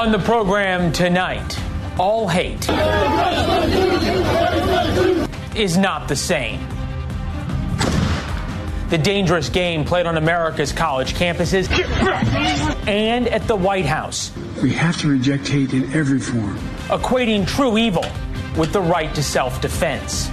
On the program tonight, all hate is not the same. The dangerous game played on America's college campuses and at the White House, We have to reject hate in every form. equating true evil with the right to self defense.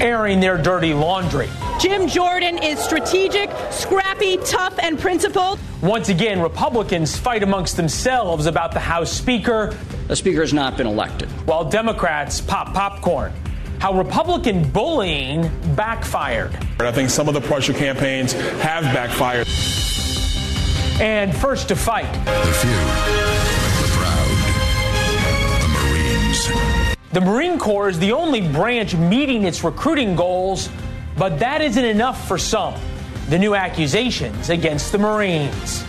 Airing their dirty laundry. Jim Jordan is strategic, scrappy, tough, and principled. Once again, Republicans fight amongst themselves about the House Speaker, The speaker has not been elected. while Democrats pop popcorn. How Republican bullying backfired. I think some of the pressure campaigns have backfired. And first to fight, The few, the Marine Corps is the only branch meeting its recruiting goals, but that isn't enough for some. The new accusations against the Marines.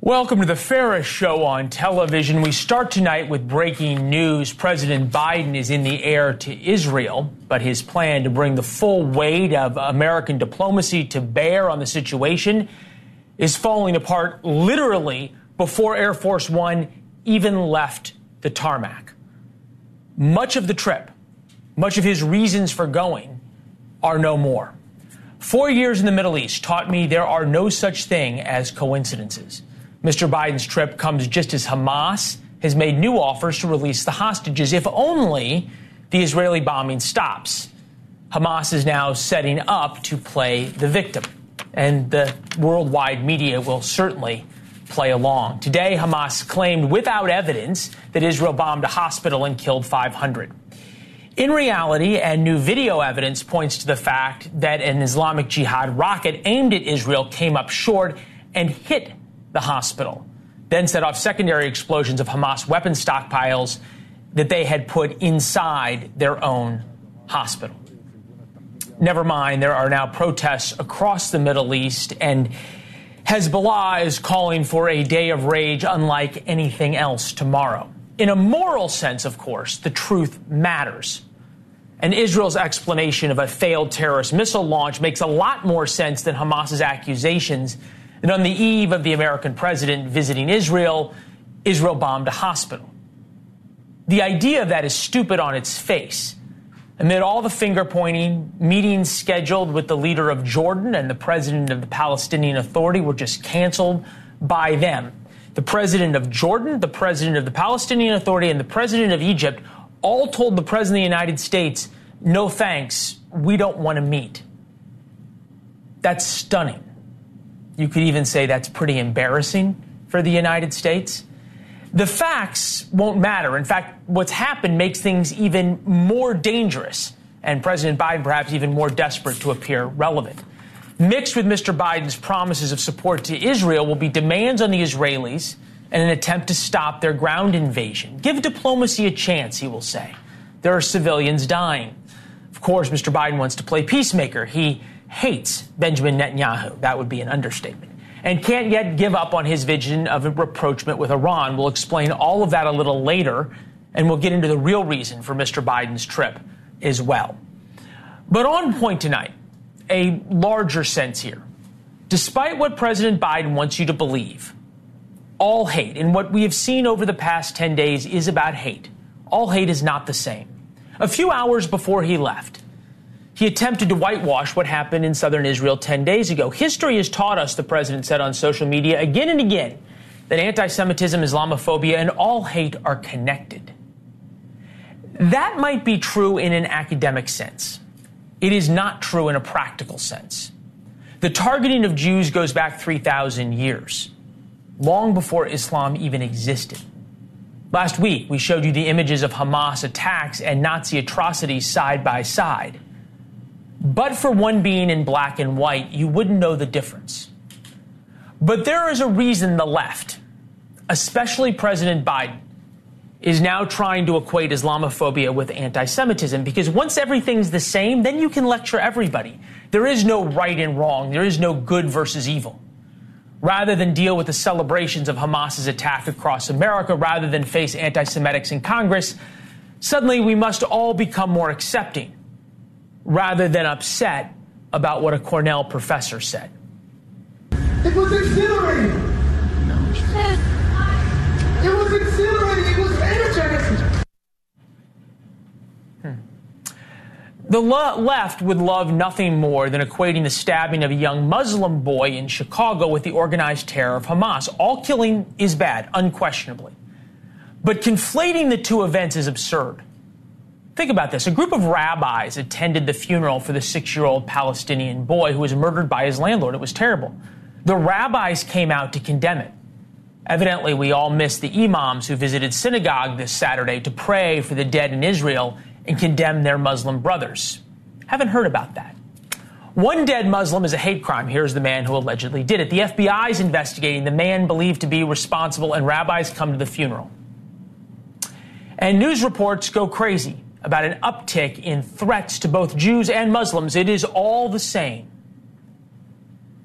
Welcome to the Ferris Show on television. We start tonight with breaking news. President Biden is in the air to Israel, but his plan to bring the full weight of American diplomacy to bear on the situation is falling apart literally before Air Force One even left the tarmac. Much of the trip, much of his reasons for going, are no more. Four years in the Middle East taught me there are no such thing as coincidences. Mr. Biden's trip comes just as Hamas has made new offers to release the hostages, if only the Israeli bombing stops. Hamas is now setting up to play the victim, and the worldwide media will certainly play along. Today, Hamas claimed without evidence that Israel bombed a hospital and killed 500. In reality, and new video evidence points to the fact that an Islamic Jihad rocket aimed at Israel came up short and hit the hospital, then set off secondary explosions of Hamas weapon stockpiles that they had put inside their own hospital. Never mind, there are now protests across the Middle East, and Hezbollah is calling for a day of rage unlike anything else tomorrow. In a moral sense, of course, the truth matters. And Israel's explanation of a failed terrorist missile launch makes a lot more sense than Hamas's accusations that on the eve of the American president visiting Israel, Israel bombed a hospital. The idea of that is stupid on its face. Amid all the finger pointing, meetings scheduled with the leader of Jordan and the president of the Palestinian Authority were just canceled by them. The president of Jordan, the president of the Palestinian Authority, and the president of Egypt all told the president of the United States, no thanks, we don't want to meet. That's stunning. You could even say that's pretty embarrassing for the United States. The facts won't matter. In fact, what's happened makes things even more dangerous, and President Biden perhaps even more desperate to appear relevant. Mixed with Mr. Biden's promises of support to Israel will be demands on the Israelis and an attempt to stop their ground invasion. Give diplomacy a chance, he will say. There are civilians dying. Of course, Mr. Biden wants to play peacemaker. He hates Benjamin Netanyahu. That would be an understatement. And can't yet give up on his vision of a rapprochement with Iran. We'll explain all of that a little later, and we'll get into the real reason for Mr. Biden's trip as well. But on point tonight, a larger sense here. Despite what President Biden wants you to believe, all hate, and what we have seen over the past 10 days is about hate. All hate is not the same. A few hours before he left, he attempted to whitewash what happened in southern Israel 10 days ago. History has taught us, the president said on social media again and again, that anti Semitism, Islamophobia, and all hate are connected. That might be true in an academic sense. It is not true in a practical sense. The targeting of Jews goes back 3,000 years, long before Islam even existed. Last week, we showed you the images of Hamas attacks and Nazi atrocities side by side. But for one being in black and white, you wouldn't know the difference. But there is a reason the left, especially President Biden, is now trying to equate Islamophobia with anti Semitism because once everything's the same, then you can lecture everybody. There is no right and wrong, there is no good versus evil. Rather than deal with the celebrations of Hamas's attack across America, rather than face anti Semitics in Congress, suddenly we must all become more accepting rather than upset about what a Cornell professor said. It was exhilarating. It was exhilarating. It was energetic. Hmm. The le- left would love nothing more than equating the stabbing of a young Muslim boy in Chicago with the organized terror of Hamas. All killing is bad, unquestionably. But conflating the two events is absurd. Think about this. A group of rabbis attended the funeral for the six year old Palestinian boy who was murdered by his landlord. It was terrible. The rabbis came out to condemn it. Evidently, we all missed the imams who visited synagogue this Saturday to pray for the dead in Israel and condemn their Muslim brothers. Haven't heard about that. One dead Muslim is a hate crime. Here's the man who allegedly did it. The FBI is investigating the man believed to be responsible, and rabbis come to the funeral. And news reports go crazy about an uptick in threats to both Jews and Muslims. It is all the same.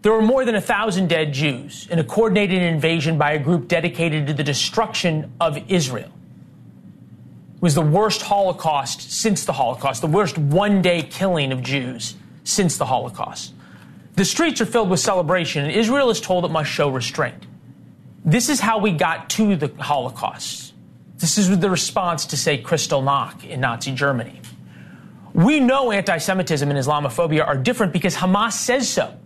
There were more than a thousand dead Jews in a coordinated invasion by a group dedicated to the destruction of Israel. It was the worst Holocaust since the Holocaust, the worst one day killing of Jews since the Holocaust. The streets are filled with celebration, and Israel is told it must show restraint. This is how we got to the Holocaust. This is the response to, say, Kristallnacht in Nazi Germany. We know anti Semitism and Islamophobia are different because Hamas says so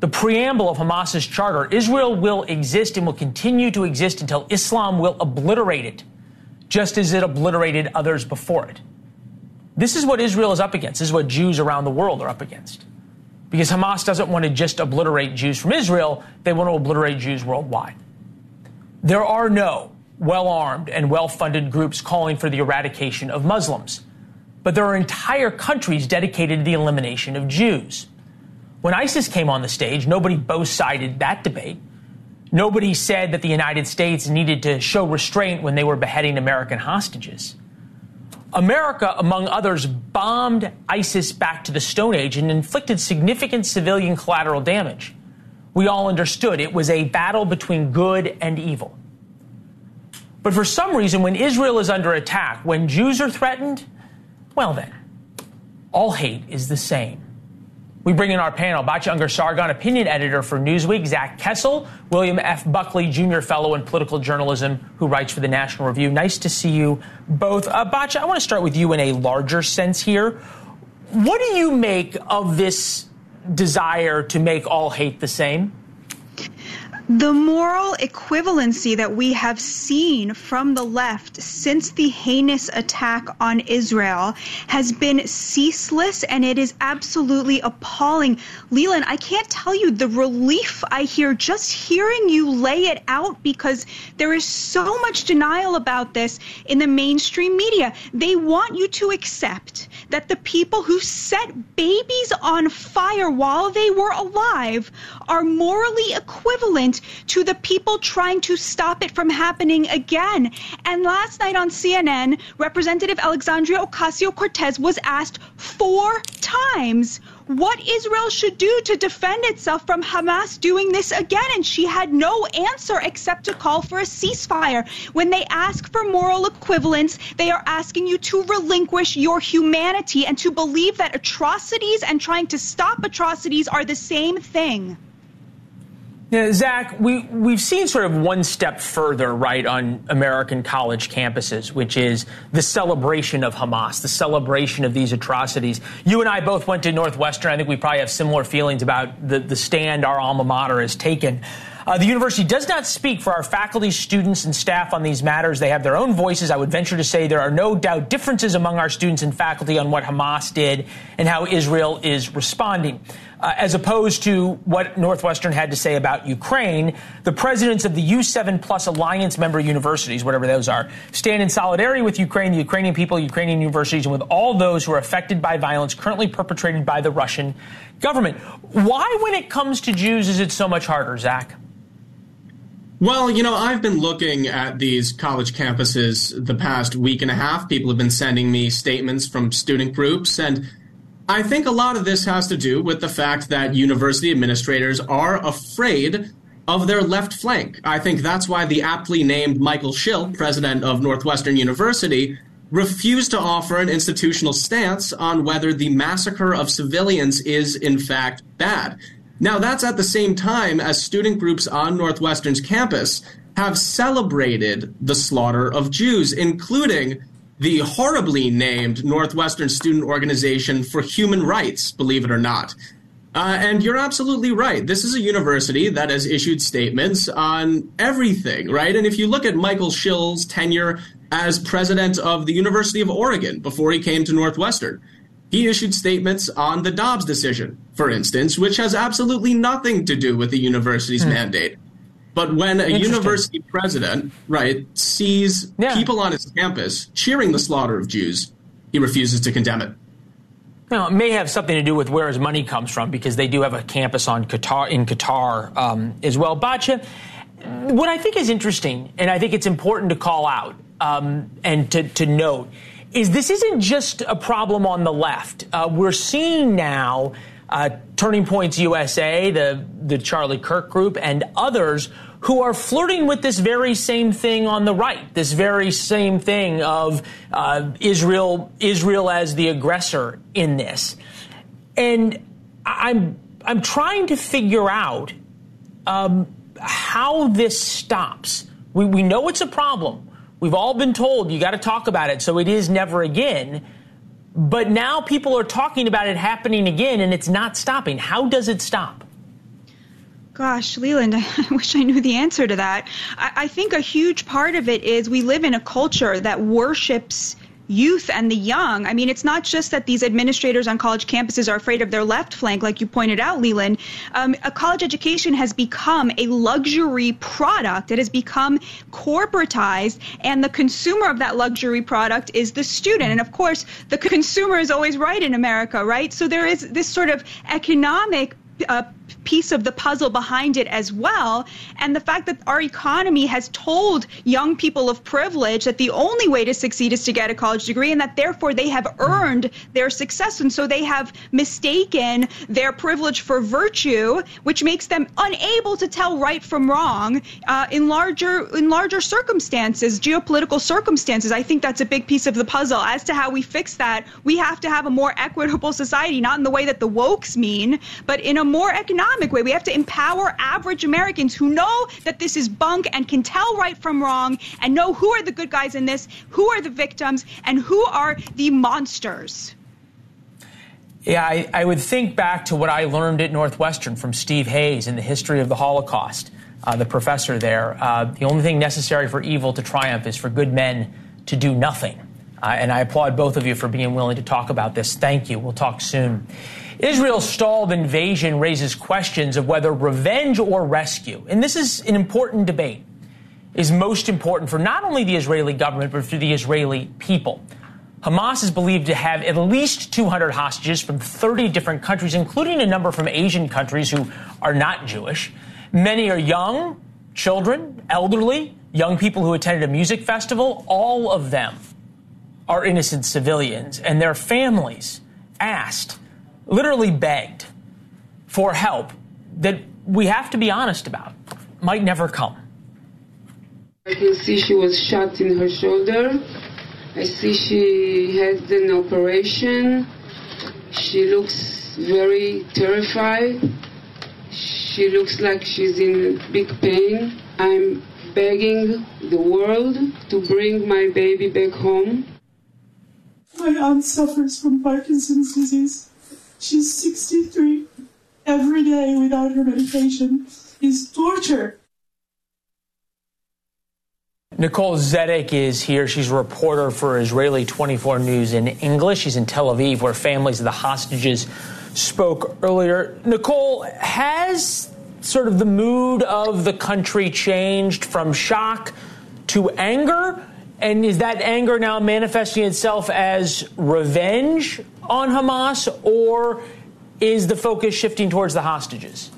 the preamble of Hamas's charter, Israel will exist and will continue to exist until Islam will obliterate it, just as it obliterated others before it. This is what Israel is up against. This is what Jews around the world are up against. Because Hamas doesn't want to just obliterate Jews from Israel, they want to obliterate Jews worldwide. There are no well armed and well funded groups calling for the eradication of Muslims, but there are entire countries dedicated to the elimination of Jews. When ISIS came on the stage, nobody both sided that debate. Nobody said that the United States needed to show restraint when they were beheading American hostages. America, among others, bombed ISIS back to the Stone Age and inflicted significant civilian collateral damage. We all understood it was a battle between good and evil. But for some reason, when Israel is under attack, when Jews are threatened, well then, all hate is the same. We bring in our panel, Batya Ungar-Sargon, opinion editor for Newsweek, Zach Kessel, William F. Buckley, junior fellow in political journalism, who writes for the National Review. Nice to see you both. Uh, I want to start with you in a larger sense here. What do you make of this desire to make all hate the same? The moral equivalency that we have seen from the left since the heinous attack on Israel has been ceaseless and it is absolutely appalling. Leland, I can't tell you the relief I hear just hearing you lay it out because there is so much denial about this in the mainstream media. They want you to accept that the people who set babies on fire while they were alive are morally equivalent to the people trying to stop it from happening again. And last night on CNN, Representative Alexandria Ocasio Cortez was asked four times what Israel should do to defend itself from Hamas doing this again. And she had no answer except to call for a ceasefire. When they ask for moral equivalence, they are asking you to relinquish your humanity and to believe that atrocities and trying to stop atrocities are the same thing. Yeah, Zach, we, we've seen sort of one step further, right, on American college campuses, which is the celebration of Hamas, the celebration of these atrocities. You and I both went to Northwestern. I think we probably have similar feelings about the, the stand our alma mater has taken. Uh, the university does not speak for our faculty, students, and staff on these matters. They have their own voices. I would venture to say there are no doubt differences among our students and faculty on what Hamas did and how Israel is responding. Uh, as opposed to what Northwestern had to say about Ukraine, the presidents of the U7 Plus Alliance member universities, whatever those are, stand in solidarity with Ukraine, the Ukrainian people, Ukrainian universities, and with all those who are affected by violence currently perpetrated by the Russian government. Why, when it comes to Jews, is it so much harder, Zach? Well, you know, I've been looking at these college campuses the past week and a half. People have been sending me statements from student groups, and I think a lot of this has to do with the fact that university administrators are afraid of their left flank. I think that's why the aptly named Michael Schill, president of Northwestern University, refused to offer an institutional stance on whether the massacre of civilians is in fact bad. Now, that's at the same time as student groups on Northwestern's campus have celebrated the slaughter of Jews, including the horribly named Northwestern Student Organization for Human Rights, believe it or not. Uh, and you're absolutely right. This is a university that has issued statements on everything, right? And if you look at Michael Schill's tenure as president of the University of Oregon before he came to Northwestern, he issued statements on the Dobbs decision, for instance, which has absolutely nothing to do with the university's hmm. mandate. But when a university president, right, sees yeah. people on his campus cheering the slaughter of Jews, he refuses to condemn it. Now, it may have something to do with where his money comes from because they do have a campus on Qatar in Qatar um, as well. Batya, what I think is interesting, and I think it's important to call out um, and to, to note, is this isn't just a problem on the left. Uh, we're seeing now uh, Turning Points USA, the, the Charlie Kirk group, and others who are flirting with this very same thing on the right, this very same thing of uh, Israel, Israel as the aggressor in this. And I'm, I'm trying to figure out um, how this stops. We, we know it's a problem. We've all been told you got to talk about it, so it is never again. But now people are talking about it happening again, and it's not stopping. How does it stop? Gosh, Leland, I wish I knew the answer to that. I, I think a huge part of it is we live in a culture that worships youth and the young. I mean, it's not just that these administrators on college campuses are afraid of their left flank, like you pointed out, Leland. Um, a college education has become a luxury product. It has become corporatized, and the consumer of that luxury product is the student. And of course, the consumer is always right in America, right? So there is this sort of economic uh, piece of the puzzle behind it as well. And the fact that our economy has told young people of privilege that the only way to succeed is to get a college degree and that therefore they have earned their success. And so they have mistaken their privilege for virtue, which makes them unable to tell right from wrong uh, in larger in larger circumstances, geopolitical circumstances. I think that's a big piece of the puzzle. As to how we fix that, we have to have a more equitable society, not in the way that the wokes mean, but in a more economic economic way. We have to empower average Americans who know that this is bunk and can tell right from wrong and know who are the good guys in this, who are the victims, and who are the monsters. Yeah, I, I would think back to what I learned at Northwestern from Steve Hayes in the history of the Holocaust, uh, the professor there. Uh, the only thing necessary for evil to triumph is for good men to do nothing. Uh, and I applaud both of you for being willing to talk about this. Thank you. We'll talk soon. Israel's stalled invasion raises questions of whether revenge or rescue, and this is an important debate, is most important for not only the Israeli government, but for the Israeli people. Hamas is believed to have at least 200 hostages from 30 different countries, including a number from Asian countries who are not Jewish. Many are young, children, elderly, young people who attended a music festival. All of them are innocent civilians, and their families asked literally begged for help that we have to be honest about might never come. I can see she was shot in her shoulder. I see she had an operation. She looks very terrified. She looks like she's in big pain. I'm begging the world to bring my baby back home. My aunt suffers from Parkinson's disease. She's 63. Every day without her medication is torture. Nicole Zedek is here. She's a reporter for Israeli 24 News in English. She's in Tel Aviv, where families of the hostages spoke earlier. Nicole, has sort of the mood of the country changed from shock to anger? And is that anger now manifesting itself as revenge on Hamas, or is the focus shifting towards the hostages?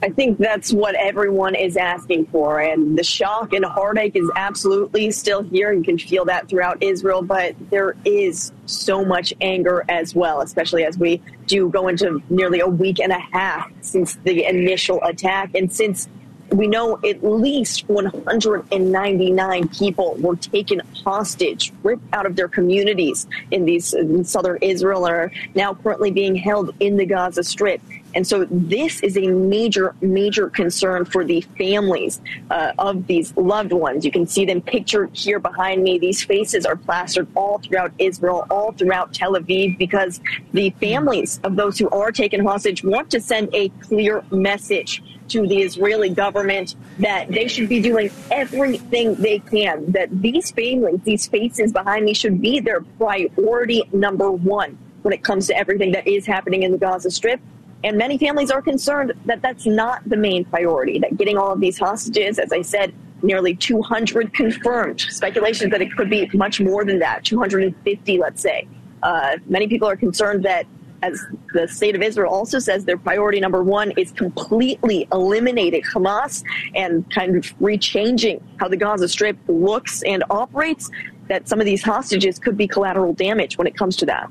I think that's what everyone is asking for. And the shock and heartache is absolutely still here. You can feel that throughout Israel, but there is so much anger as well, especially as we do go into nearly a week and a half since the initial attack. And since we know at least 199 people were taken hostage, ripped out of their communities in these in southern Israel, and are now currently being held in the Gaza Strip. And so this is a major, major concern for the families uh, of these loved ones. You can see them pictured here behind me. These faces are plastered all throughout Israel, all throughout Tel Aviv, because the families of those who are taken hostage want to send a clear message to the Israeli government that they should be doing everything they can, that these families, these faces behind me should be their priority number one when it comes to everything that is happening in the Gaza Strip. And many families are concerned that that's not the main priority, that getting all of these hostages, as I said, nearly 200 confirmed. Speculations that it could be much more than that, 250, let's say. Uh, many people are concerned that, as the state of Israel also says, their priority number one is completely eliminating Hamas and kind of rechanging how the Gaza Strip looks and operates, that some of these hostages could be collateral damage when it comes to that.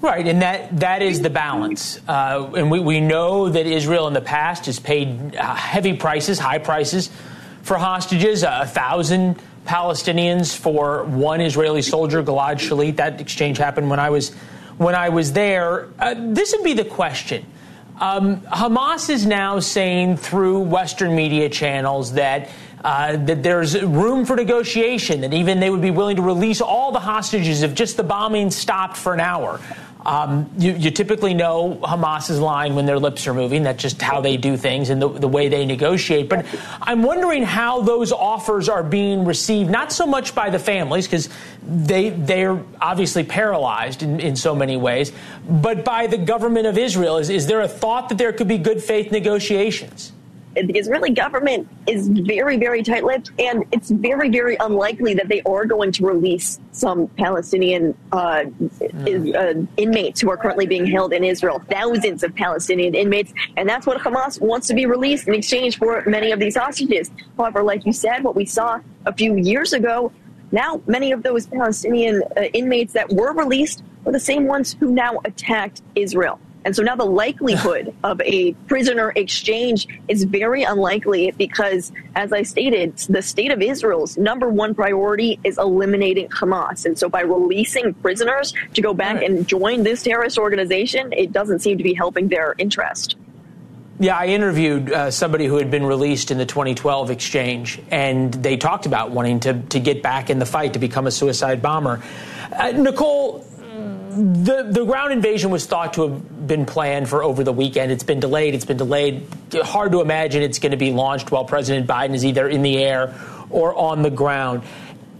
Right, and that, that is the balance. Uh, and we, we know that Israel in the past has paid uh, heavy prices, high prices for hostages, a thousand Palestinians for one Israeli soldier, Gilad Shalit. That exchange happened when I was, when I was there. Uh, this would be the question. Um, Hamas is now saying through Western media channels that uh, that there's room for negotiation, that even they would be willing to release all the hostages if just the bombing stopped for an hour. Um, you, you, typically know Hamas's line when their lips are moving. That's just how they do things and the, the, way they negotiate. But I'm wondering how those offers are being received, not so much by the families, because they, they're obviously paralyzed in, in so many ways, but by the government of Israel. Is, is there a thought that there could be good faith negotiations? The Israeli government is very, very tight lipped, and it's very, very unlikely that they are going to release some Palestinian uh, uh, inmates who are currently being held in Israel. Thousands of Palestinian inmates, and that's what Hamas wants to be released in exchange for many of these hostages. However, like you said, what we saw a few years ago, now many of those Palestinian uh, inmates that were released are the same ones who now attacked Israel. And so now the likelihood of a prisoner exchange is very unlikely because, as I stated, the state of Israel's number one priority is eliminating Hamas. And so by releasing prisoners to go back right. and join this terrorist organization, it doesn't seem to be helping their interest. Yeah, I interviewed uh, somebody who had been released in the 2012 exchange, and they talked about wanting to, to get back in the fight to become a suicide bomber. Uh, Nicole, the the ground invasion was thought to have been planned for over the weekend. It's been delayed. It's been delayed. Hard to imagine it's going to be launched while President Biden is either in the air or on the ground.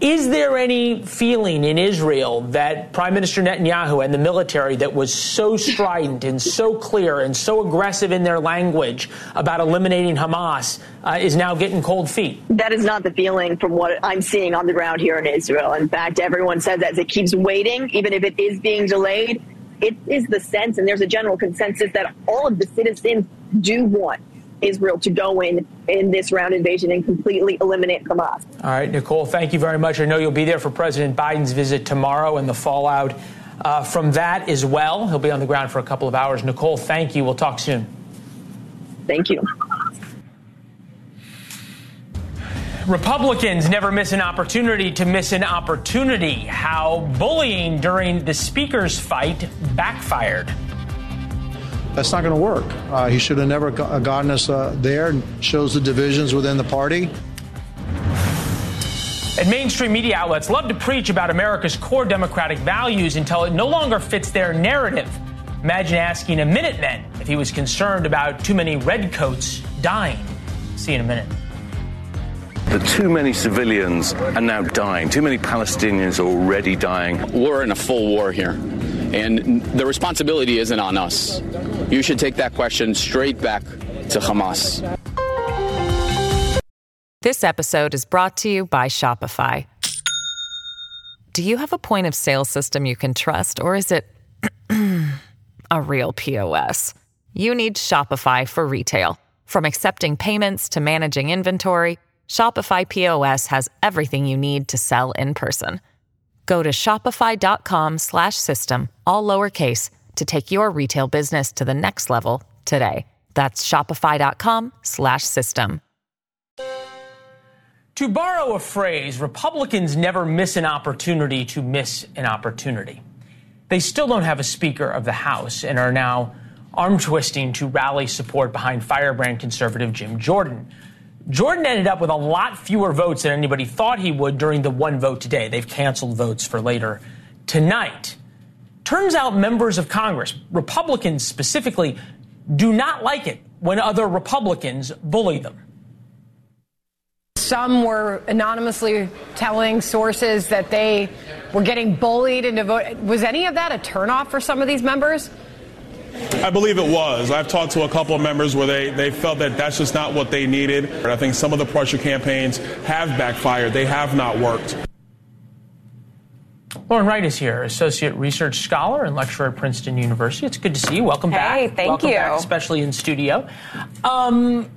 Is there any feeling in Israel that Prime Minister Netanyahu and the military that was so strident and so clear and so aggressive in their language about eliminating Hamas uh, is now getting cold feet? That is not the feeling from what I'm seeing on the ground here in Israel. In fact, everyone says as it keeps waiting, even if it is being delayed, it is the sense, and there's a general consensus that all of the citizens do want Israel to go in in this round invasion and completely eliminate Hamas. All right, Nicole, thank you very much. I know you'll be there for President Biden's visit tomorrow and the fallout uh, from that as well. He'll be on the ground for a couple of hours. Nicole, thank you. We'll talk soon. Thank you. Republicans never miss an opportunity to miss an opportunity. How bullying during the speaker's fight backfired. That's not going to work. Uh, he should have never uh, gotten us uh, there and shows the divisions within the party. And mainstream media outlets love to preach about America's core democratic values until it no longer fits their narrative. Imagine asking a Minuteman if he was concerned about too many redcoats dying. See you in a minute. The too many civilians are now dying. Too many Palestinians are already dying. We're in a full war here And the responsibility isn't on us. You should take that question straight back to Hamas. This episode is brought to you by Shopify. Do you have a point of sale system you can trust, or is it a real POS? You need Shopify for retail. From accepting payments to managing inventory, Shopify POS has everything you need to sell in person. Go to shopify.com slash system, all lowercase to take your retail business to the next level today. That's shopify.com slash system. To borrow a phrase, Republicans never miss an opportunity to miss an opportunity. They still don't have a Speaker of the House and are now arm twisting to rally support behind firebrand conservative Jim Jordan. Jordan ended up with a lot fewer votes than anybody thought he would during the one vote today. They've canceled votes for later tonight. Turns out members of Congress, Republicans specifically, do not like it when other Republicans bully them. Some were anonymously telling sources that they were getting bullied into vote. Was any of that a turnoff for some of these members? I believe it was. I've talked to a couple of members where they, they felt that that's just not what they needed. I think some of the pressure campaigns have backfired. They have not worked. Lauren Wright is here, associate research scholar and lecturer at Princeton University. It's good to see you. Welcome hey, back. Hey, thank Welcome you. Back, especially in studio. Um,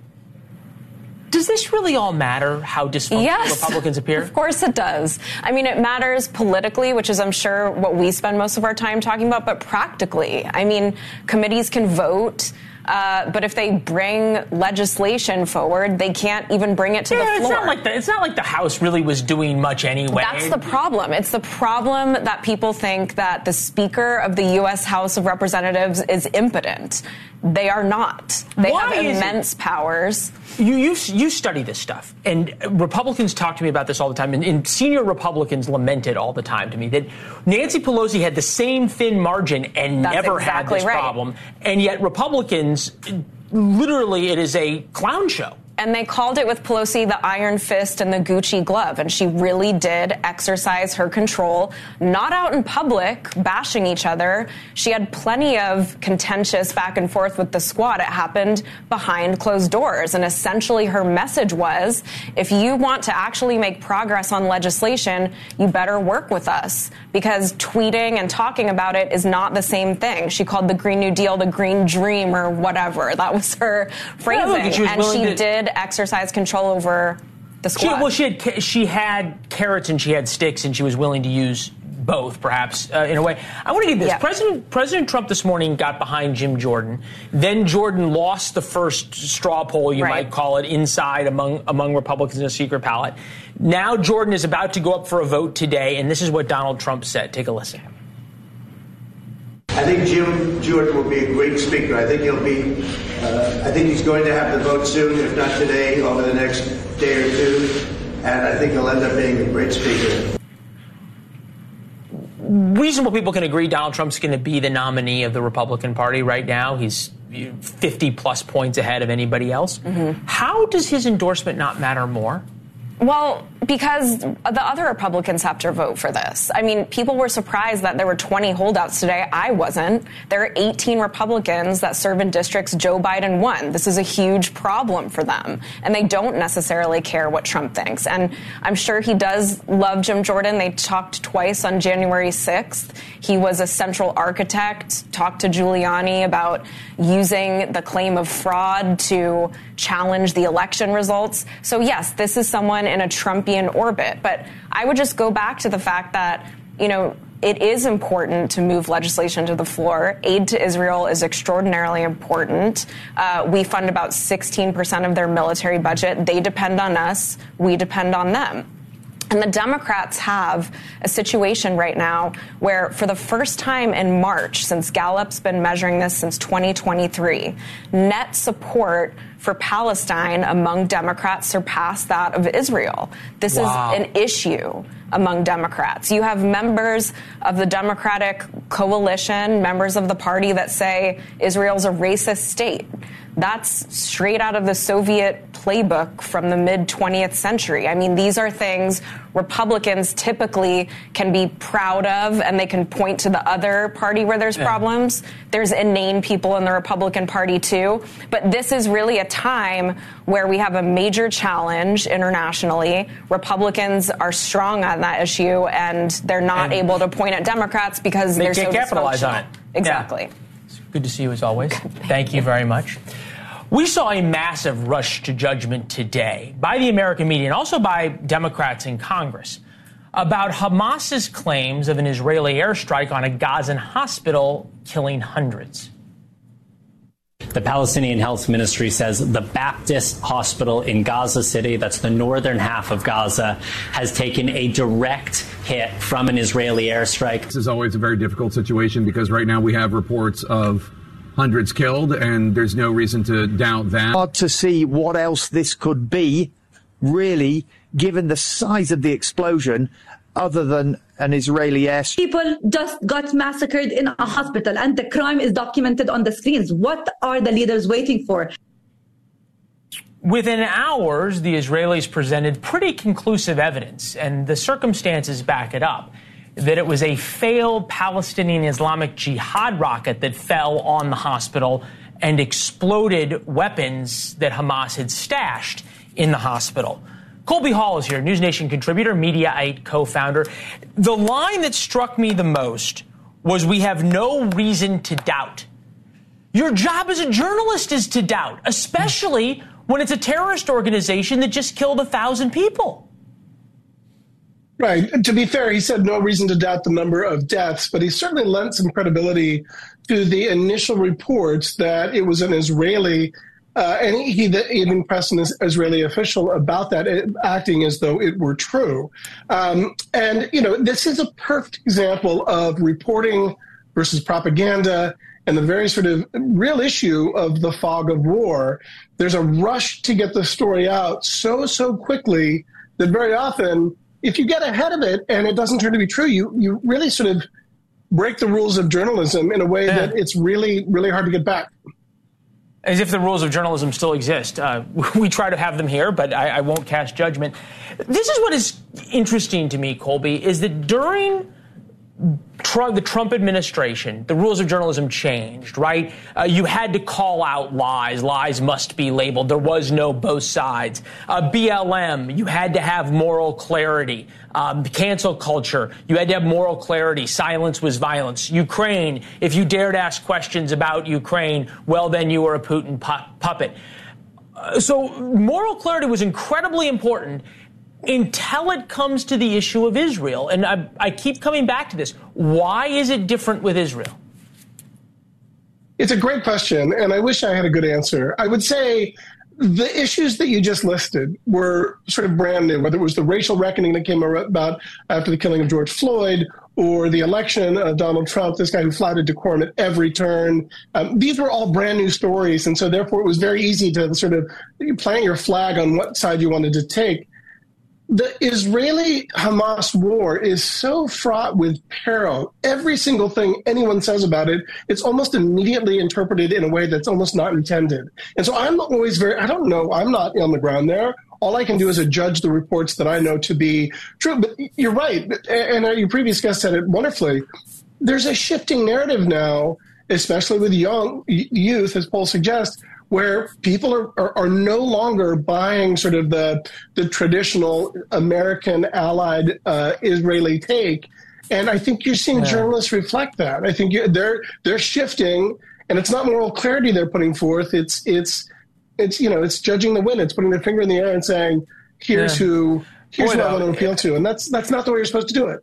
does this really all matter how dysfunctional yes, Republicans appear? Of course it does. I mean, it matters politically, which is, I'm sure, what we spend most of our time talking about, but practically. I mean, committees can vote. Uh, but if they bring legislation forward, they can't even bring it to yeah, the floor. It's not, like the, it's not like the House really was doing much anyway. That's the problem. It's the problem that people think that the Speaker of the U.S. House of Representatives is impotent. They are not. They Why have immense it? powers. You, you you study this stuff, and Republicans talk to me about this all the time, and, and senior Republicans lament it all the time to me that Nancy Pelosi had the same thin margin and That's never exactly had this right. problem, and yet Republicans, literally, it is a clown show. And they called it with Pelosi the iron fist and the Gucci glove. And she really did exercise her control, not out in public, bashing each other. She had plenty of contentious back and forth with the squad. It happened behind closed doors. And essentially, her message was if you want to actually make progress on legislation, you better work with us because tweeting and talking about it is not the same thing. She called the Green New Deal the Green Dream or whatever. That was her phrasing. look, she and she to- did exercise control over the She, squad. well, she had she had carrots and she had sticks, and she was willing to use both, perhaps uh, in a way. I want to get this: Yeah. President President Trump this morning got behind Jim Jordan. Then Jordan lost the first straw poll, you Right. might call it, inside among among Republicans in a secret ballot. Now Jordan is about to go up for a vote today, and this is what Donald Trump said. Take a listen. I think Jim Jordan will be a great speaker. I think he'll be, uh, I think he's going to have the vote soon, if not today, over the next day or two. And I think he'll end up being a great speaker. reasonable people can agree Donald Trump's going to be the nominee of the Republican Party right now. He's 50 plus points ahead of anybody else. How does his endorsement not matter more? Well, because the other Republicans have to vote for this. I mean, people were surprised that there were 20 holdouts today. I wasn't. There are 18 Republicans that serve in districts Joe Biden won. This is a huge problem for them. And they don't necessarily care what Trump thinks. And I'm sure he does love Jim Jordan. They talked twice on January 6th. He was a central architect, talked to Giuliani about using the claim of fraud to challenge the election results. So, yes, this is someone in a Trumpian orbit. But I would just go back to the fact that, you know, it is important to move legislation to the floor. Aid to Israel is extraordinarily important. Uh, we fund about 16% of their military budget. They depend on us, we depend on them. And the Democrats have a situation right now where, for the first time in March, since Gallup's been measuring this since 2023, net support for Palestine among Democrats surpassed that of Israel. This Wow. is an issue among Democrats. You have members of the Democratic coalition, members of the party that say Israel's a racist state. that's straight out of the Soviet playbook from the mid 20th century. I mean, these are things Republicans typically can be proud of and they can point to the other party where there's yeah. problems. There's inane people in the Republican Party too. But this is really a time where we have a major challenge internationally. Republicans are strong on that issue and they're not and able to point at Democrats because they they're can't so capitalize on it. Exactly. Yeah. Good to see you as always. Thank you very much. We saw a massive rush to judgment today by the American media and also by Democrats in Congress about Hamas's claims of an Israeli airstrike on a Gazan hospital killing hundreds. The Palestinian Health Ministry says the Baptist Hospital in Gaza City, that's the northern half of Gaza, has taken a direct hit from an Israeli airstrike. This is always a very difficult situation because right now we have reports of hundreds killed, and there's no reason to doubt that. Hard to see what else this could be, really, given the size of the explosion, other than an Israeli airstrike. People just got massacred in a hospital, and the crime is documented on the screens. What are the leaders waiting for? Within hours, the Israelis presented pretty conclusive evidence, and the circumstances back it up that it was a failed Palestinian Islamic Jihad rocket that fell on the hospital and exploded weapons that Hamas had stashed in the hospital. Colby Hall is here, News Nation contributor, Mediaite co founder. The line that struck me the most was We have no reason to doubt. Your job as a journalist is to doubt, especially when it's a terrorist organization that just killed a thousand people. Right. To be fair, he said no reason to doubt the number of deaths, but he certainly lent some credibility to the initial reports that it was an Israeli, uh, and he, he even pressed an Israeli official about that, uh, acting as though it were true. Um, and, you know, this is a perfect example of reporting versus propaganda and the very sort of real issue of the fog of war. There's a rush to get the story out so, so quickly that very often if you get ahead of it and it doesn't turn to be true, you you really sort of break the rules of journalism in a way yeah. that it's really really hard to get back. As if the rules of journalism still exist. Uh, we try to have them here, but I, I won't cast judgment. This is what is interesting to me, Colby, is that during Trump, the Trump administration, the rules of journalism changed, right? Uh, you had to call out lies. Lies must be labeled. There was no both sides. Uh, BLM, you had to have moral clarity. Um, cancel culture, you had to have moral clarity. Silence was violence. Ukraine, if you dared ask questions about Ukraine, well, then you were a Putin pu- puppet. Uh, so moral clarity was incredibly important until it comes to the issue of Israel. And I, I, keep coming back to this. Why is it different with Israel? It's a great question, and I wish I had a good answer. I would say the issues that you just listed were sort of brand new, whether it was the racial reckoning that came about after the killing of George Floyd or the election of Donald Trump, this guy who flouted decorum at every turn. Um, these were all brand new stories. And so, therefore, it was very easy to sort of plant your flag on what side you wanted to take the Israeli Hamas war is so fraught with peril. Every single thing anyone says about it, it's almost immediately interpreted in a way that's almost not intended. And so I'm always very, I don't know, I'm not on the ground there. All I can do is judge the reports that I know to be true. But you're right. And your previous guest said it wonderfully. There's a shifting narrative now, especially with young youth, as Paul suggest, where people are, are, are, no longer buying sort of the, the traditional American allied uh, Israeli take. And I think you're seeing yeah. journalists reflect that. I think they're they're shifting, and it's not moral clarity they're putting forth. It's it's it's you know it's judging the wind. It's putting their finger in the air and saying, "Here's yeah. who here's Boy, who I want to appeal to," and that's that's not the way you're supposed to do it.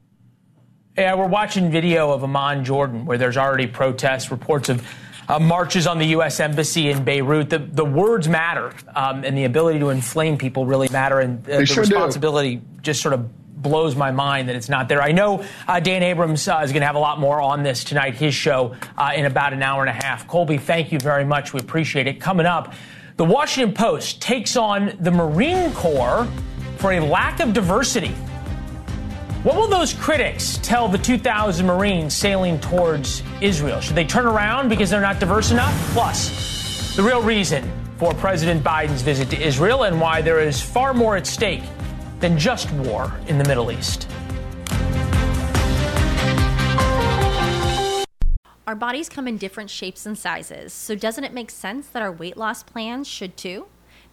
Yeah, we're watching video of Amman, Jordan, where there's already protests, reports of uh, marches on the U.S. Embassy in Beirut. The, the words matter, um, and the ability to inflame people really matter, and uh, the sure responsibility do. just sort of blows my mind that it's not there. I know uh, Dan Abrams uh, is going to have a lot more on this tonight, his show, uh, in about an hour and a half. Colby, thank you very much. We appreciate it. Coming up, the Washington Post takes on the Marine Corps for a lack of diversity. What will those critics tell the 2,000 Marines sailing towards Israel? Should they turn around because they're not diverse enough? Plus, The real reason for President Biden's visit to Israel and why there is far more at stake than just war in the Middle East. Our bodies come in different shapes and sizes, so doesn't it make sense that our weight loss plans should too?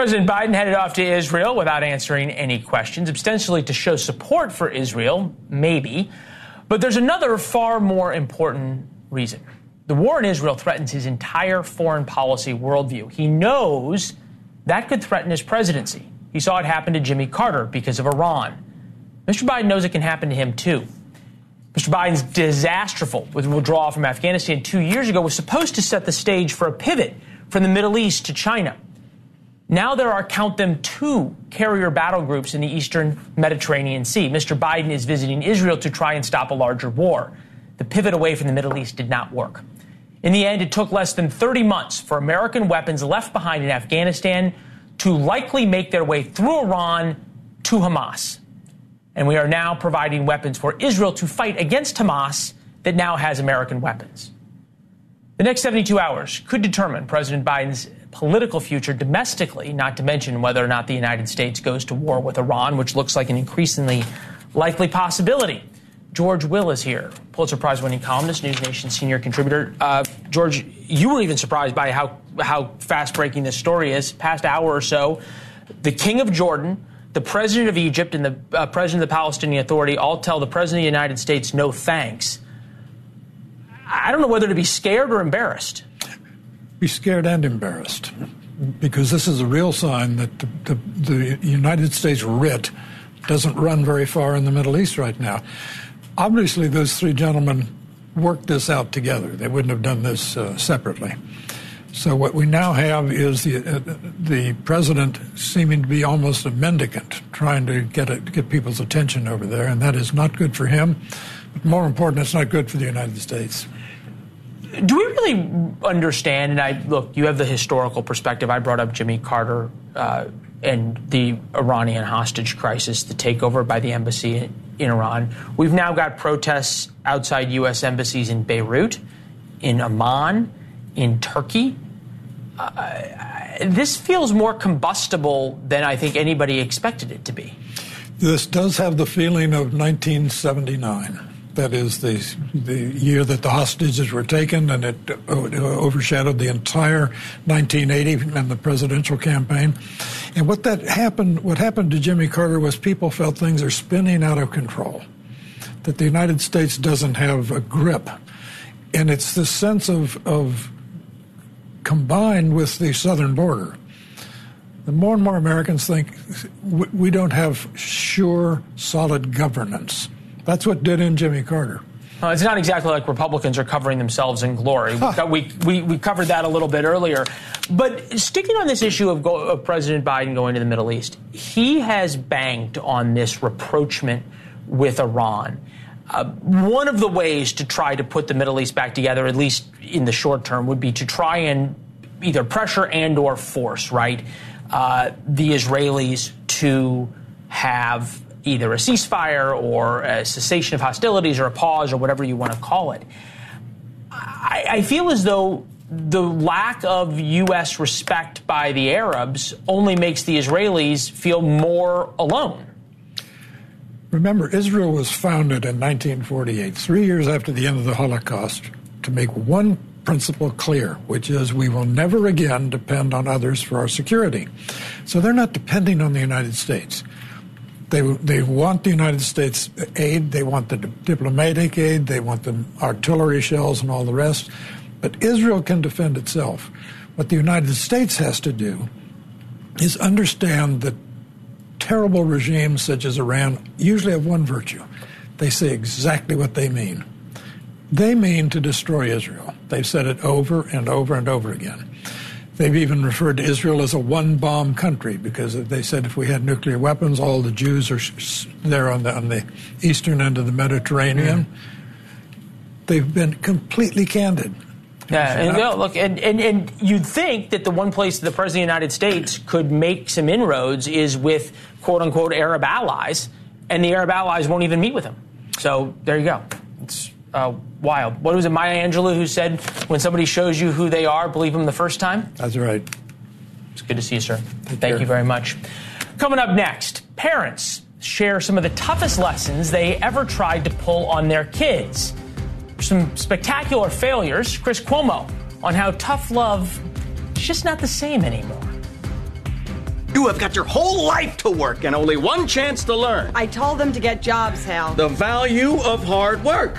President Biden headed off to Israel without answering any questions, ostensibly to show support for Israel, maybe. But there's another far more important reason. The war in Israel threatens his entire foreign policy worldview. He knows that could threaten his presidency. He saw it happen to Jimmy Carter because of Iran. Mr. Biden knows it can happen to him too. Mr. Biden's disastrous withdrawal from Afghanistan two years ago was supposed to set the stage for a pivot from the Middle East to China. Now there are, count them, two carrier battle groups in the eastern Mediterranean Sea. Mr. Biden is visiting Israel to try and stop a larger war. The pivot away from the Middle East did not work. In the end, it took less than 30 months for American weapons left behind in Afghanistan to likely make their way through Iran to Hamas. And we are now providing weapons for Israel to fight against Hamas that now has American weapons. The next 72 hours could determine President Biden's political future domestically, not to mention whether or not the United States goes to war with Iran, which looks like an increasingly likely possibility. George Will is here, Pulitzer Prize winning columnist, News Nation senior contributor. Uh, George, you were even surprised by how, how fast breaking this story is. Past hour or so, the King of Jordan, the President of Egypt, and the uh, President of the Palestinian Authority all tell the President of the United States no thanks. I don't know whether to be scared or embarrassed. Be scared and embarrassed because this is a real sign that the, the, the United States writ doesn't run very far in the Middle East right now obviously, those three gentlemen worked this out together. They wouldn't have done this uh, separately. So what we now have is the uh, the president seeming to be almost a mendicant, trying to get a, get people's attention over there, and that is not good for him. But more important, it's not good for the United States. Do we really understand? And I look, you have the historical perspective. I brought up Jimmy Carter uh, and the Iranian hostage crisis, the takeover by the embassy in Iran. We've now got protests outside U.S. embassies in Beirut, in Amman, in Turkey. Uh, this feels more combustible than I think anybody expected it to be. This does have the feeling of 1979. That is the the year that the hostages were taken, and it uh, overshadowed the entire 1980 and the presidential campaign. And what that happened, what happened to Jimmy Carter was people felt things are spinning out of control, that the United States doesn't have a grip, and it's this sense of of combined with the southern border. The more and more Americans think we don't have sure, solid governance that's what did in Jimmy Carter. Uh, it's not exactly like Republicans are covering themselves in glory. Huh. We, we, we, covered that a little bit earlier. But sticking on this issue of, go, of, President Biden going to the Middle East, he has banked on this rapprochement with Iran. Uh, one of the ways to try to put the Middle East back together, at least in the short term, would be to try and either pressure and or force, right, uh, the Israelis to have either a ceasefire or a cessation of hostilities or a pause or whatever you want to call it. I, I feel as though the lack of U.S. respect by the Arabs only makes the Israelis feel more alone. Remember, Israel was founded in 1948, three years after the end of the Holocaust, to make one principle clear, which is we will never again depend on others for our security. So they're not depending on the United States. They, they want the United States aid, they want the diplomatic aid, they want the artillery shells and all the rest. But Israel can defend itself. What the United States has to do is understand that terrible regimes such as Iran usually have one virtue they say exactly what they mean. They mean to destroy Israel. They've said it over and over and over again. They've even referred to Israel as a one bomb country because they said if we had nuclear weapons, all the Jews are there on the, on the eastern end of the Mediterranean. They've been completely candid. Yeah, and no, look, and, and, and you'd think that the one place the President of the United States could make some inroads is with quote unquote Arab allies, and the Arab allies won't even meet with him. So there you go. It's uh, wild. What was it, Maya Angelou, who said, when somebody shows you who they are, believe them the first time? That's right. It's good to see you, sir. Take Thank care. you very much. Coming up next, parents share some of the toughest lessons they ever tried to pull on their kids some spectacular failures. Chris Cuomo on how tough love is just not the same anymore. You have got your whole life to work and only one chance to learn. I told them to get jobs, Hal. The value of hard work.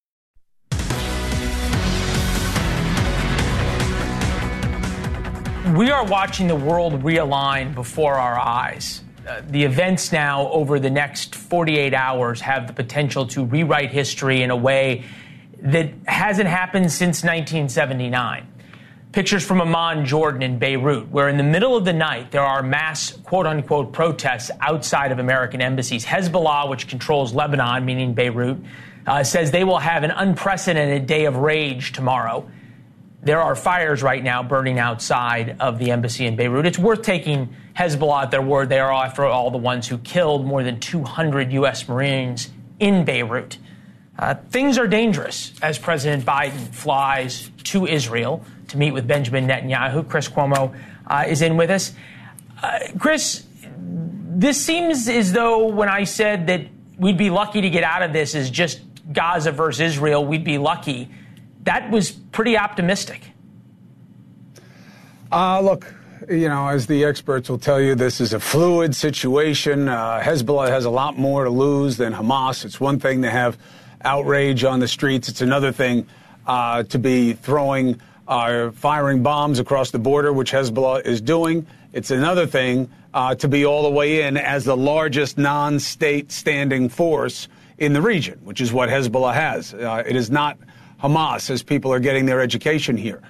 We are watching the world realign before our eyes. Uh, the events now over the next 48 hours have the potential to rewrite history in a way that hasn't happened since 1979. Pictures from Amman, Jordan, and Beirut, where in the middle of the night there are mass quote unquote protests outside of American embassies. Hezbollah, which controls Lebanon, meaning Beirut, uh, says they will have an unprecedented day of rage tomorrow there are fires right now burning outside of the embassy in Beirut. It's worth taking Hezbollah at their word. They are, after all, the ones who killed more than 200 U.S. Marines in Beirut. Uh, things are dangerous as President Biden flies to Israel to meet with Benjamin Netanyahu. Chris Cuomo uh, is in with us. Uh, Chris, this seems as though when I said that we'd be lucky to get out of this as just Gaza versus Israel, we'd be lucky that was pretty optimistic. Uh, look, you know, as the experts will tell you, this is a fluid situation. Uh, Hezbollah has a lot more to lose than Hamas. It's one thing to have outrage on the streets, it's another thing uh, to be throwing, uh, firing bombs across the border, which Hezbollah is doing. It's another thing uh, to be all the way in as the largest non state standing force in the region, which is what Hezbollah has. Uh, it is not Hamas as people are getting their education here.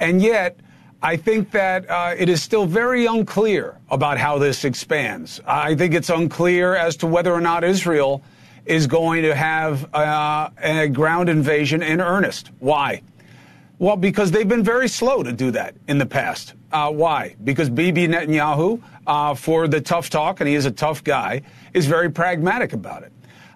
And yet, I think that uh, it is still very unclear about how this expands. I think it's unclear as to whether or not Israel is going to have uh, a ground invasion in earnest. Why? Well, because they've been very slow to do that in the past. Uh, why? Because Bibi Netanyahu, uh, for the tough talk, and he is a tough guy, is very pragmatic about it.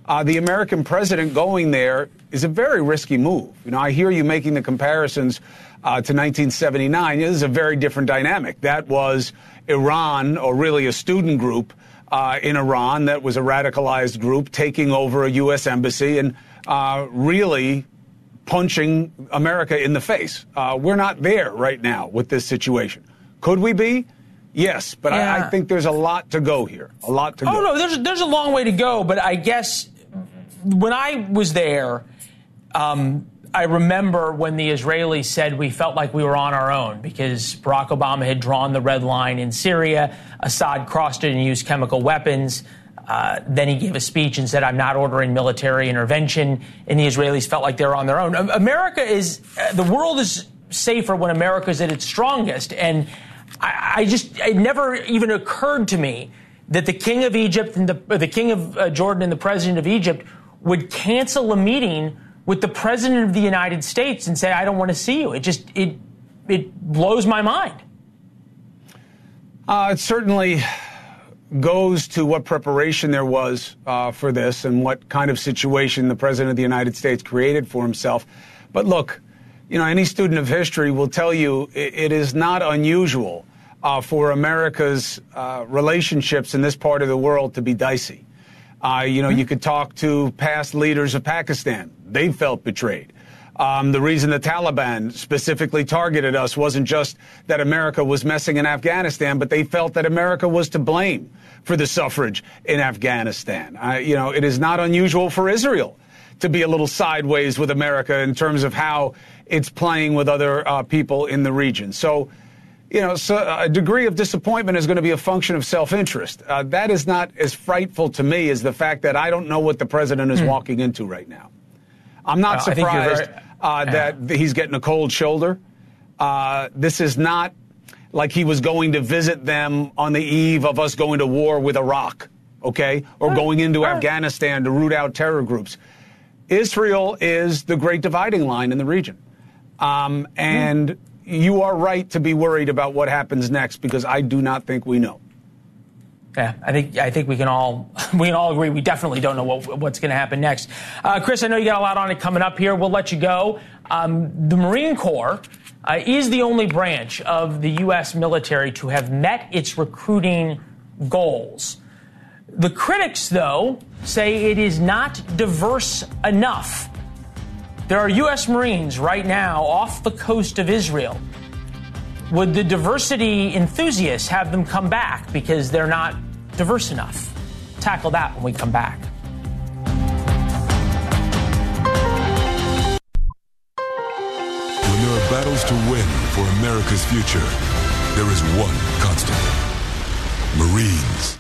Uh, the American president going there is a very risky move. You know, I hear you making the comparisons uh, to 1979. This is a very different dynamic. That was Iran, or really a student group uh, in Iran that was a radicalized group taking over a U.S. embassy and uh, really punching America in the face. Uh, we're not there right now with this situation. Could we be? Yes, but yeah. I, I, think there's a lot to go here. A lot to oh, go. Oh no, there's there's a long way to go, but I guess when I was there, um, I remember when the Israelis said we felt like we were on our own because Barack Obama had drawn the red line in Syria. Assad crossed it and used chemical weapons. Uh, then he gave a speech and said, I'm not ordering military intervention. And the Israelis felt like they were on their own. America is, uh, the world is safer when America is at its strongest. And I, I, just, it never even occurred to me that the king of Egypt and the, the king of uh, Jordan and the president of Egypt would cancel a meeting with the president of the United States and say, I don't want to see you. It just, it, it blows my mind. Uh, it certainly goes to what preparation there was uh, for this and what kind of situation the president of the United States created for himself. But look, you know, any student of history will tell you it, it is not unusual uh, for America's uh, relationships in this part of the world to be dicey. Uh, you know, you could talk to past leaders of Pakistan. They felt betrayed. Um, the reason the Taliban specifically targeted us wasn't just that America was messing in Afghanistan, but they felt that America was to blame for the suffrage in Afghanistan. Uh, you know, it is not unusual for Israel to be a little sideways with America in terms of how it's playing with other uh, people in the region. So, you know, so a degree of disappointment is going to be a function of self-interest. Uh, that is not as frightful to me as the fact that I don't know what the president is mm. walking into right now. I'm not surprised very, uh, that yeah. he's getting a cold shoulder. Uh, this is not like he was going to visit them on the eve of us going to war with Iraq, okay, or going into Afghanistan to root out terror groups. Israel is the great dividing line in the region, um, and. You are right to be worried about what happens next because I do not think we know. Yeah, I think I think we can all we can all agree we definitely don't know what, what's going to happen next. Uh, Chris, I know you got a lot on it coming up here. We'll let you go. Um, the Marine Corps uh, is the only branch of the U.S. military to have met its recruiting goals. The critics, though, say it is not diverse enough. There are U.S. Marines right now off the coast of Israel. Would the diversity enthusiasts have them come back because they're not diverse enough? Tackle that when we come back. When there are battles to win for America's future, there is one constant Marines.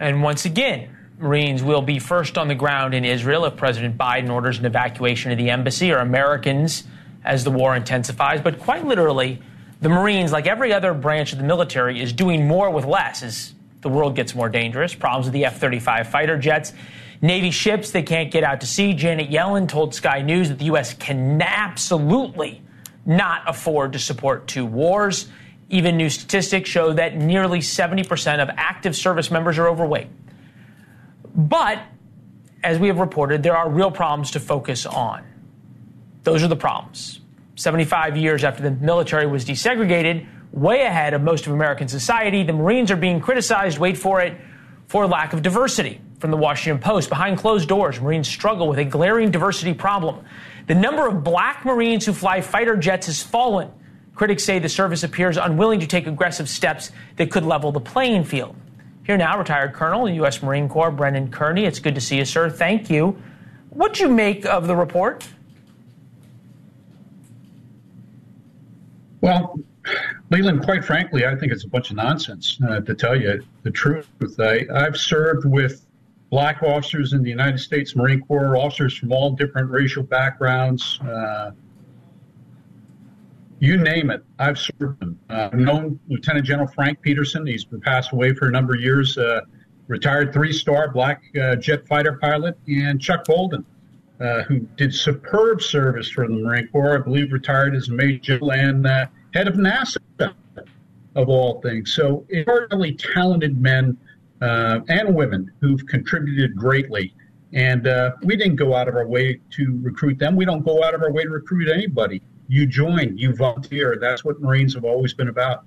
And once again, Marines will be first on the ground in Israel if President Biden orders an evacuation of the embassy or Americans as the war intensifies. But quite literally, the Marines, like every other branch of the military, is doing more with less as the world gets more dangerous. Problems with the F 35 fighter jets. Navy ships they can't get out to sea. Janet Yellen told Sky News that the U.S. can absolutely not afford to support two wars. Even new statistics show that nearly 70% of active service members are overweight. But as we have reported, there are real problems to focus on. Those are the problems. 75 years after the military was desegregated, way ahead of most of American society, the Marines are being criticized, wait for it, for lack of diversity. From the Washington Post, behind closed doors, Marines struggle with a glaring diversity problem. The number of black Marines who fly fighter jets has fallen. Critics say the service appears unwilling to take aggressive steps that could level the playing field. Here now, retired Colonel, U.S. Marine Corps, Brendan Kearney. It's good to see you, sir. Thank you. What'd you make of the report? Well, Leland, quite frankly, I think it's a bunch of nonsense, uh, to tell you the truth. I, I've served with black officers in the United States Marine Corps, officers from all different racial backgrounds, uh, you name it, I've served them. Uh, I've known Lieutenant General Frank Petersen. He's been passed away for a number of years. Uh, retired three-star black uh, jet fighter pilot, and Chuck Bolden, uh, who did superb service for the Marine Corps. I believe retired as a major and uh, head of NASA, of all things. So, incredibly talented men and women who've contributed greatly. And we didn't go out of our way to recruit them. We don't go out of our way to recruit anybody you join, you volunteer. That's what Marines have always been about.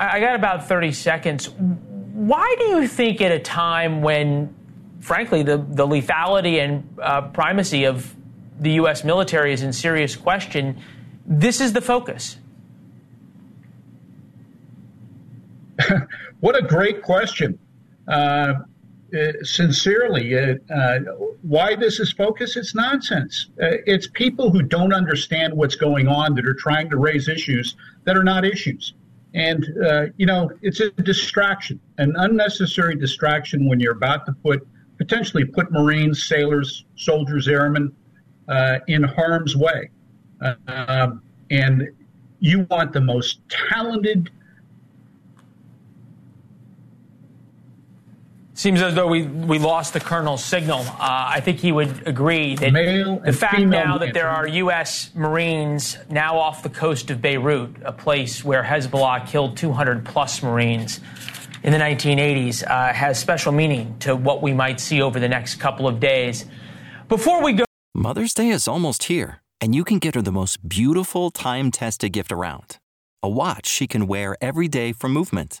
I got about 30 seconds. Why do you think at a time when, frankly, the, the lethality and uh, primacy of the U.S. military is in serious question, this is the focus? what a great question. Uh, uh, sincerely, uh, uh, why this is focused, it's nonsense. Uh, it's people who don't understand what's going on that are trying to raise issues that are not issues. And, uh, you know, it's a distraction, an unnecessary distraction when you're about to put, potentially put Marines, sailors, soldiers, airmen in harm's way. Um, and you want the most talented, Seems as though we, we lost the colonel's signal. Uh, I think he would agree that Male the fact now that there are U.S. Marines now off the coast of Beirut, a place where Hezbollah killed 200 plus Marines in the 1980s, uh, has special meaning to what we might see over the next couple of days. Before we go, Mother's Day is almost here, and you can get her the most beautiful time tested gift around a watch she can wear every day for Movement.